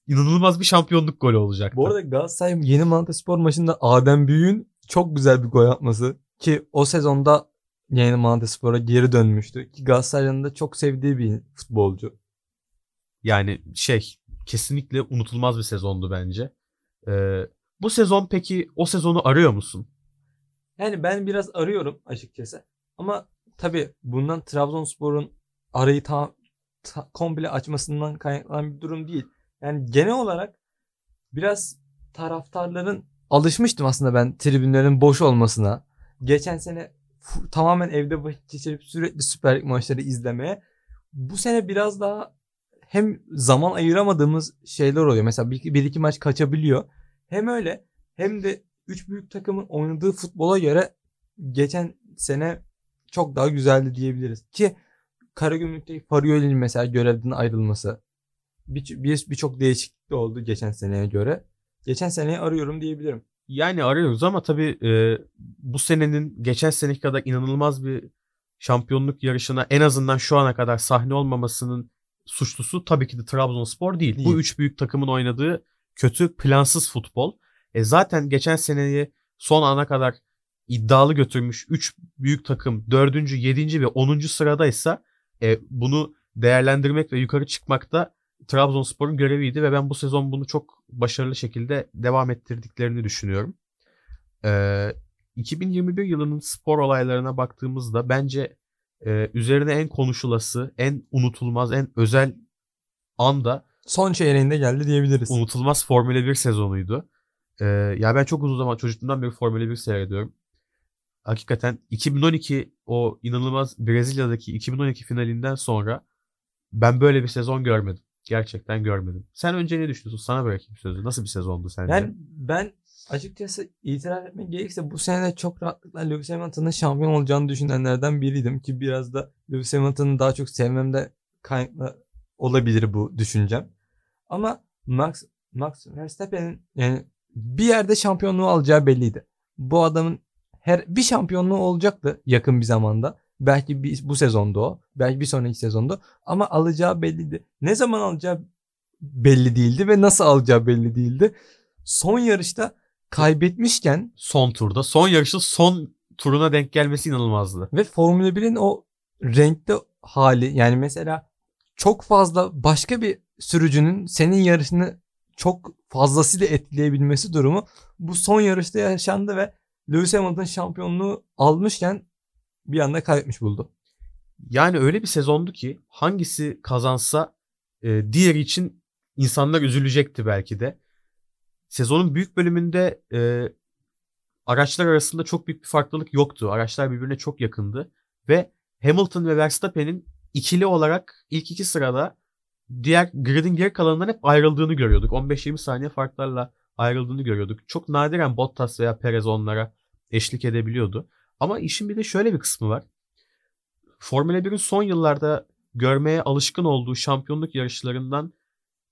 inanılmaz bir şampiyonluk golü olacaktı. Bu arada Galatasaray yeni Malatyaspor maçında Adem Büyük'ün çok güzel bir gol atması ki o sezonda yeni Malatyaspor'a geri dönmüştü. Ki Galatasaray'ın da çok sevdiği bir futbolcu. Yani şey kesinlikle unutulmaz bir sezondu bence. Ee, bu sezon peki o sezonu arıyor musun? Yani ben biraz arıyorum açıkçası. Ama tabii bundan Trabzonspor'un arayı ta, ta- komple açmasından kaynaklanan bir durum değil. Yani genel olarak biraz taraftarların alışmıştım aslında ben tribünlerin boş olmasına. Geçen sene tamamen evde geçirip sürekli Süper Lig maçları izlemeye. Bu sene biraz daha hem zaman ayıramadığımız şeyler oluyor. Mesela bir, bir iki maç kaçabiliyor. Hem öyle hem de üç büyük takımın oynadığı futbola göre geçen sene çok daha güzeldi diyebiliriz. Ki Karagümrük'teki Farioli'nin mesela görevden ayrılması bir- bir- birçok değişiklik de oldu geçen seneye göre. Geçen seneyi arıyorum diyebilirim. Yani arıyoruz ama tabii e, bu senenin geçen seneki kadar inanılmaz bir şampiyonluk yarışına en azından şu ana kadar sahne olmamasının suçlusu tabii ki de Trabzonspor değil. Değil. Bu üç büyük takımın oynadığı kötü plansız futbol. E zaten geçen seneyi son ana kadar iddialı götürmüş 3 büyük takım 4. 7. ve 10. sıradaysa e, bunu değerlendirmek ve yukarı çıkmakta Trabzonspor'un göreviydi ve ben bu sezon bunu çok başarılı şekilde devam ettirdiklerini düşünüyorum. Ee, 2021 yılının spor olaylarına baktığımızda bence e, üzerine en konuşulası, en unutulmaz, en özel anda son çeyreğinde geldi diyebiliriz. Unutulmaz Formula 1 sezonuydu. Ee, ya ben çok uzun zaman çocukluğumdan beri Formula 1 seyrediyorum. Hakikaten 2012 o inanılmaz Brezilya'daki 2012 finalinden sonra ben böyle bir sezon görmedim. Gerçekten görmedim. Sen önce ne düşünüyorsun? Sana bırakayım sözü. Nasıl bir sezondu sence? Yani ben açıkçası itiraf etmek gerekirse bu sene de çok rahatlıkla Lewis Hamilton'ın şampiyon olacağını düşünenlerden biriydim ki biraz da Lewis Hamilton'ı daha çok sevmemde kaynaklı olabilir bu düşüncem. Ama Max Max Verstappen'in yani bir yerde şampiyonluğu alacağı belliydi. Bu adamın her bir şampiyonluğu olacaktı yakın bir zamanda. Belki bir, bu sezonda o. Belki bir sonraki sezonda. Ama alacağı belliydi. Ne zaman alacağı belli değildi ve nasıl alacağı belli değildi. Son yarışta kaybetmişken son turda son yarışın son turuna denk gelmesi inanılmazdı. Ve Formula 1'in o renkli hali yani mesela çok fazla başka bir sürücünün senin yarışını çok fazlasıyla etkileyebilmesi durumu bu son yarışta yaşandı ve Lewis Hamilton şampiyonluğu almışken bir anda kaybetmiş buldu. Yani öyle bir sezondu ki hangisi kazansa e, diğeri için insanlar üzülecekti belki de. Sezonun büyük bölümünde e, araçlar arasında çok büyük bir farklılık yoktu. Araçlar birbirine çok yakındı ve Hamilton ve Verstappen'in ikili olarak ilk iki sırada diğer gridin geri kalanından hep ayrıldığını görüyorduk. 15-20 saniye farklarla ayrıldığını görüyorduk. Çok nadiren Bottas veya Perez onlara eşlik edebiliyordu. Ama işin bir de şöyle bir kısmı var. Formula 1'in son yıllarda görmeye alışkın olduğu şampiyonluk yarışlarından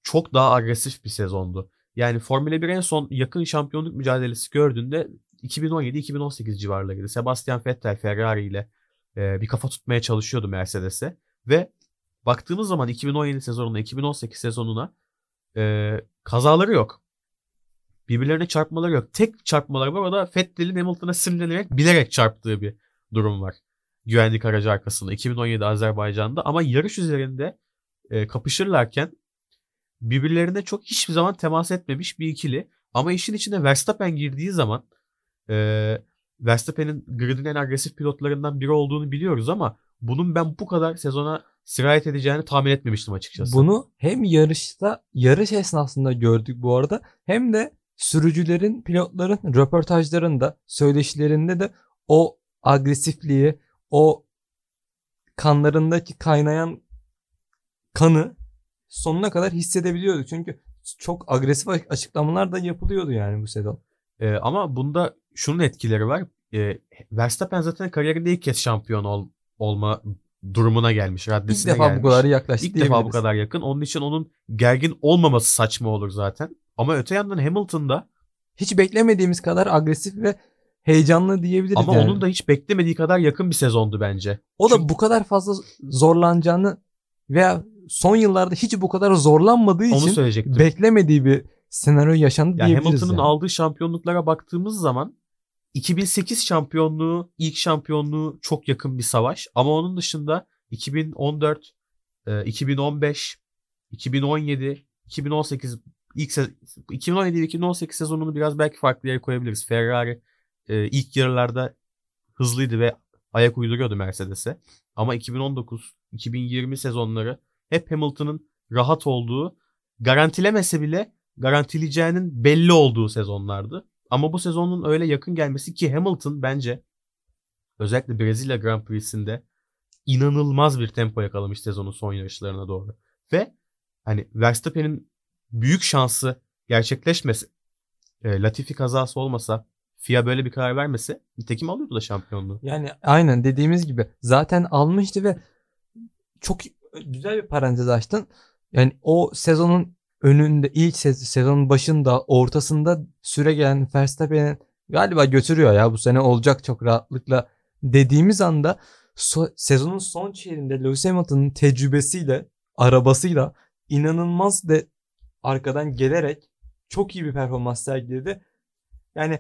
çok daha agresif bir sezondu. Yani Formula 1 en son yakın şampiyonluk mücadelesi gördüğünde 2017-2018 civarlarıydı. Sebastian Vettel Ferrari ile bir kafa tutmaya çalışıyordu Mercedes'e. Ve baktığımız zaman 2017 sezonuna 2018 sezonuna e, kazaları yok. Birbirlerine çarpmaları yok. Tek çarpmaları var o da Vettel'in Hamilton'a sinirlenerek bilerek çarptığı bir durum var. Güvenlik aracı arkasında 2017 Azerbaycan'da ama yarış üzerinde e, kapışırlarken birbirlerine çok hiçbir zaman temas etmemiş bir ikili. Ama işin içine Verstappen girdiği zaman e, Verstappen'in gridin en agresif pilotlarından biri olduğunu biliyoruz ama bunun ben bu kadar sezona sirayet edeceğini tahmin etmemiştim açıkçası. Bunu hem yarışta yarış esnasında gördük bu arada hem de sürücülerin, pilotların röportajlarında, söyleşilerinde de o agresifliği, o kanlarındaki kaynayan kanı sonuna kadar hissedebiliyorduk. Çünkü çok agresif açıklamalar da yapılıyordu yani bu sezon. Ee, ama bunda şunun etkileri var. Ee, Verstappen zaten kariyerinde ilk kez şampiyon ol, olma durumuna gelmiş. Raddesine İlk defa gelmiş. bu kadar yaklaştı İlk defa bu kadar yakın. Onun için onun gergin olmaması saçma olur zaten. Ama öte yandan Hamilton'da hiç beklemediğimiz kadar agresif ve heyecanlı diyebiliriz ama yani. onun da hiç beklemediği kadar yakın bir sezondu bence. O Çünkü... da bu kadar fazla zorlanacağını veya son yıllarda hiç bu kadar zorlanmadığı Onu için beklemediği bir senaryo yaşandı yani diyebiliriz. Hamilton'ın yani. aldığı şampiyonluklara baktığımız zaman 2008 şampiyonluğu, ilk şampiyonluğu çok yakın bir savaş. Ama onun dışında 2014, 2015, 2017, 2018 ilk 2017 ve 2018 sezonunu biraz belki farklı yere koyabiliriz. Ferrari e, ilk yarılarda hızlıydı ve ayak uyduruyordu Mercedes'e. Ama 2019, 2020 sezonları hep Hamilton'ın rahat olduğu, garantilemese bile garantileyeceğinin belli olduğu sezonlardı. Ama bu sezonun öyle yakın gelmesi ki Hamilton bence özellikle Brezilya Grand Prix'sinde inanılmaz bir tempo yakalamış sezonun son yarışlarına doğru. Ve hani Verstappen'in büyük şansı gerçekleşmesi, e, Latifi kazası olmasa, FIA böyle bir karar vermese nitekim alıyordu da şampiyonluğu. Yani aynen dediğimiz gibi zaten almıştı ve çok güzel bir parantez açtın. Yani o sezonun önünde ilk sezonun başında ortasında süre gelen Verstappen'in galiba götürüyor ya bu sene olacak çok rahatlıkla dediğimiz anda so, sezonun son çeyreğinde Lewis Hamilton'ın tecrübesiyle arabasıyla inanılmaz de arkadan gelerek çok iyi bir performans sergiledi. Yani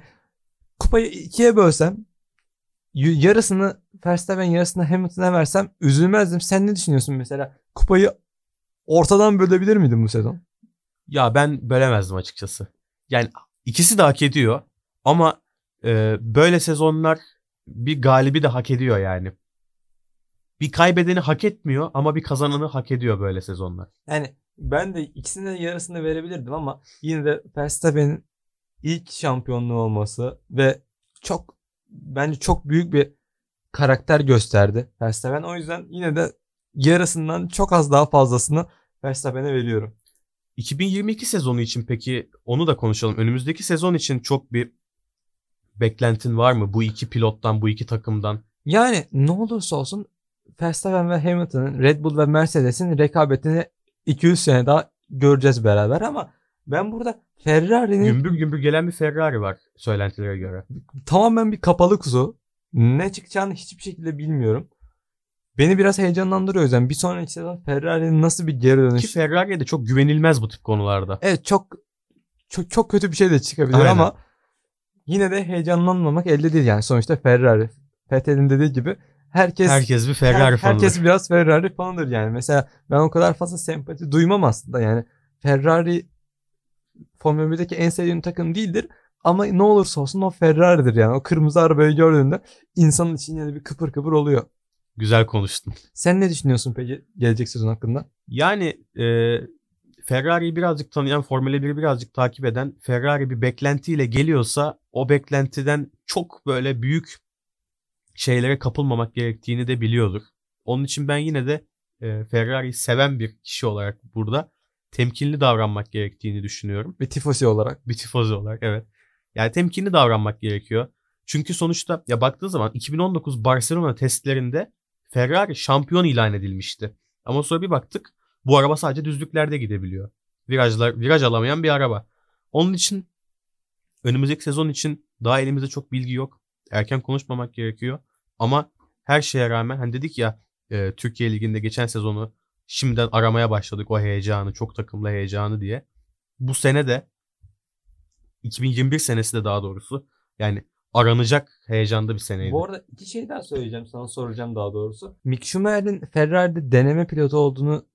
kupayı ikiye bölsem yarısını Verstappen yarısını Hamilton'a versem üzülmezdim. Sen ne düşünüyorsun mesela? Kupayı ortadan bölebilir miydin bu sezon? Ya ben bölemezdim açıkçası. Yani ikisi de hak ediyor ama e, böyle sezonlar bir galibi de hak ediyor yani. Bir kaybedeni hak etmiyor ama bir kazananı hak ediyor böyle sezonlar. Yani ben de ikisinin yarısını verebilirdim ama yine de Verstappen'in ilk şampiyonluğu olması ve çok bence çok büyük bir karakter gösterdi Verstappen. O yüzden yine de yarısından çok az daha fazlasını Verstappen'e veriyorum. 2022 sezonu için peki onu da konuşalım. Önümüzdeki sezon için çok bir beklentin var mı bu iki pilottan, bu iki takımdan? Yani ne olursa olsun Verstappen ve Hamilton'ın Red Bull ve Mercedes'in rekabetini 200 sene daha göreceğiz beraber ama ben burada Ferrari'nin Gümbür gümbür gelen bir Ferrari var söylentilere göre. tamamen bir kapalı kuzu. Ne çıkacağını hiçbir şekilde bilmiyorum. Beni biraz heyecanlandırıyor o yüzden. Bir sonraki sezon Ferrari'nin nasıl bir geri Ki dönüş. Ferrari de çok güvenilmez bu tip konularda. Evet çok çok çok kötü bir şey de çıkabilir Aynen. ama yine de heyecanlanmamak elde değil yani. Sonuçta Ferrari. Fethel'in dediği gibi herkes Herkes bir Ferrari her- fanıdır. herkes biraz Ferrari fanıdır yani. Mesela ben o kadar fazla sempati duymam aslında yani. Ferrari Formula 1'deki en sevdiğim takım değildir. Ama ne olursa olsun o Ferrari'dir yani. O kırmızı arabayı gördüğünde insanın için yine bir kıpır kıpır oluyor. Güzel konuştun. Sen ne düşünüyorsun peki gelecek sezon hakkında? Yani e, Ferrari'yi birazcık tanıyan, Formula 1'i birazcık takip eden Ferrari bir beklentiyle geliyorsa o beklentiden çok böyle büyük şeylere kapılmamak gerektiğini de biliyordur. Onun için ben yine de e, Ferrari'yi seven bir kişi olarak burada temkinli davranmak gerektiğini düşünüyorum. Bir tifosi olarak. Bir tifozi olarak evet. Yani temkinli davranmak gerekiyor. Çünkü sonuçta ya baktığı zaman 2019 Barcelona testlerinde Ferrari şampiyon ilan edilmişti. Ama sonra bir baktık bu araba sadece düzlüklerde gidebiliyor. Virajlar, viraj alamayan bir araba. Onun için önümüzdeki sezon için daha elimizde çok bilgi yok. Erken konuşmamak gerekiyor. Ama her şeye rağmen hani dedik ya e, Türkiye Ligi'nde geçen sezonu şimdiden aramaya başladık o heyecanı, çok takımlı heyecanı diye. Bu sene de 2021 senesi de daha doğrusu yani aranacak heyecanda bir seneydi. Bu arada iki şey daha söyleyeceğim sana soracağım daha doğrusu. Mick Schumacher'in Ferrari'de deneme pilotu olduğunu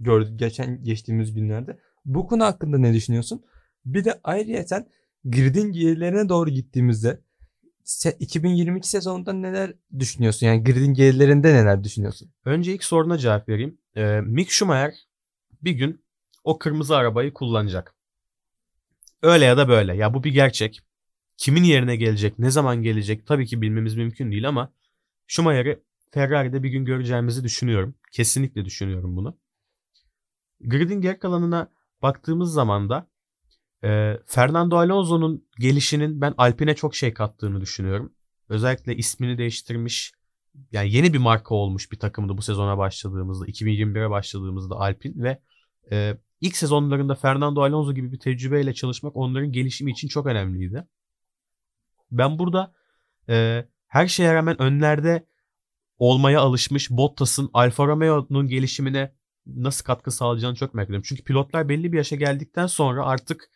gördük geçen geçtiğimiz günlerde. Bu konu hakkında ne düşünüyorsun? Bir de ayrıyeten gridin gerilerine doğru gittiğimizde se- 2022 sezonunda neler düşünüyorsun? Yani gridin gerilerinde neler düşünüyorsun? Önce ilk soruna cevap vereyim. Ee, Mick Schumacher bir gün o kırmızı arabayı kullanacak. Öyle ya da böyle. Ya bu bir gerçek. Kimin yerine gelecek, ne zaman gelecek tabii ki bilmemiz mümkün değil ama Schumacher'i Ferrari'de bir gün göreceğimizi düşünüyorum. Kesinlikle düşünüyorum bunu. Grid'in geri kalanına baktığımız zaman da e, Fernando Alonso'nun gelişinin ben Alpine çok şey kattığını düşünüyorum. Özellikle ismini değiştirmiş, yani yeni bir marka olmuş bir takımdı bu sezona başladığımızda 2021'e başladığımızda Alpine ve e, ilk sezonlarında Fernando Alonso gibi bir tecrübeyle çalışmak onların gelişimi için çok önemliydi. Ben burada e, her şeye rağmen önlerde olmaya alışmış Bottas'ın Alfa Romeo'nun gelişimine nasıl katkı sağlayacağını çok merak ediyorum. Çünkü pilotlar belli bir yaşa geldikten sonra artık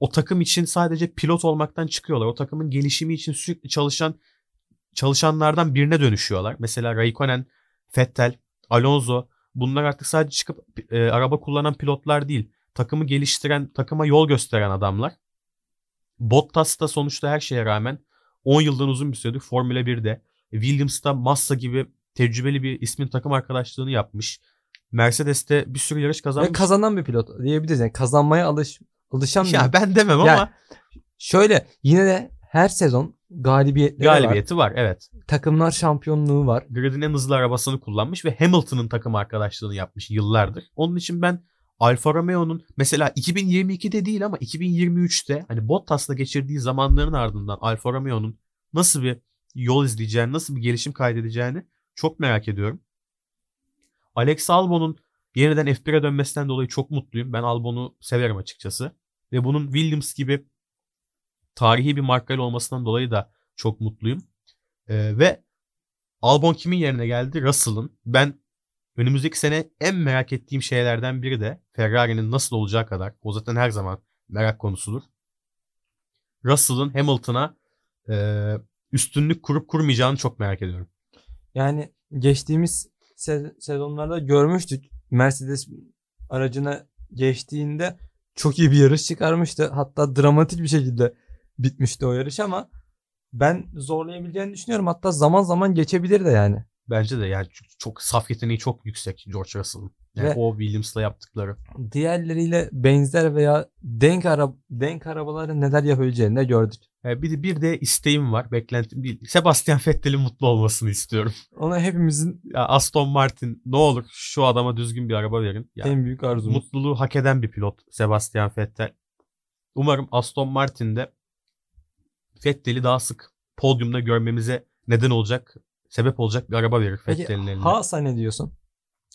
o takım için sadece pilot olmaktan çıkıyorlar. O takımın gelişimi için sürekli çalışan çalışanlardan birine dönüşüyorlar. Mesela Raikkonen, Vettel, Alonso bunlar artık sadece çıkıp e, araba kullanan pilotlar değil. Takımı geliştiren, takıma yol gösteren adamlar. Bottas da sonuçta her şeye rağmen 10 yıldan uzun bir süredir Formula 1'de. Williams da Massa gibi tecrübeli bir ismin takım arkadaşlığını yapmış. Mercedes'te bir sürü yarış Ve kazanmış. kazanan bir pilot diyebiliriz. Yani kazanmaya alış alışan bir ya ben demem Ya, ama Şöyle yine de her sezon galibiyetleri var. galibiyeti var. Evet. Takımlar şampiyonluğu var. Grid'in en hızlı arabasını kullanmış ve Hamilton'ın takım arkadaşlığını yapmış yıllardır. Onun için ben Alfa Romeo'nun mesela 2022'de değil ama 2023'te hani Bottas'la geçirdiği zamanların ardından Alfa Romeo'nun nasıl bir yol izleyeceğini, nasıl bir gelişim kaydedeceğini çok merak ediyorum. Alex Albon'un yeniden F1'e dönmesinden dolayı çok mutluyum. Ben Albon'u severim açıkçası. Ve bunun Williams gibi tarihi bir markayla olmasından dolayı da çok mutluyum. Ee, ve Albon kimin yerine geldi? Russell'ın. Ben önümüzdeki sene en merak ettiğim şeylerden biri de Ferrari'nin nasıl olacağı kadar. O zaten her zaman merak konusudur. Russell'ın Hamilton'a e, üstünlük kurup kurmayacağını çok merak ediyorum. Yani geçtiğimiz se- sezonlarda görmüştük. Mercedes aracına geçtiğinde çok iyi bir yarış çıkarmıştı. Hatta dramatik bir şekilde bitmişti o yarış ama ben zorlayabileceğini düşünüyorum. Hatta zaman zaman geçebilir de yani. Bence de yani çok, saf yeteneği çok yüksek George Russell'ın. Yani Ve- o Williams'la yaptıkları. Diğerleriyle benzer veya denk ara denk arabaların neler yapabileceğini de gördük. E, bir de bir de isteğim var, beklentim değil. Sebastian Vettel'in mutlu olmasını istiyorum. Ona hepimizin Ya Aston Martin ne olur şu adama düzgün bir araba verin. Ya, en büyük arzumuz. mutluluğu hak eden bir pilot Sebastian Vettel. Umarım Aston Martin'de Vettel'i daha sık podyumda görmemize neden olacak, sebep olacak bir araba verir Peki Vettel'in eline. Haas'a ne diyorsun?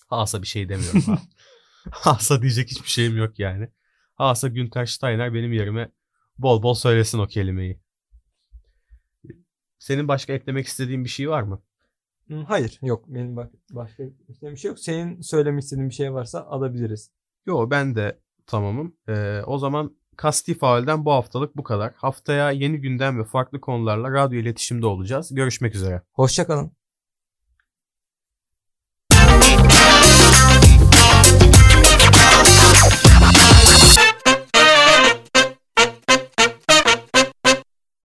Haas'a bir şey demiyorum. ha. Haas'a diyecek hiçbir şeyim yok yani. Haas'a Günter Steiner benim yerime bol bol söylesin o kelimeyi. Senin başka eklemek istediğin bir şey var mı? Hayır yok benim bak başka bir şey yok. Senin söylemek istediğin bir şey varsa alabiliriz. Yo ben de tamamım. Ee, o zaman Kasti Faul'den bu haftalık bu kadar. Haftaya yeni gündem ve farklı konularla radyo iletişimde olacağız. Görüşmek üzere. Hoşçakalın.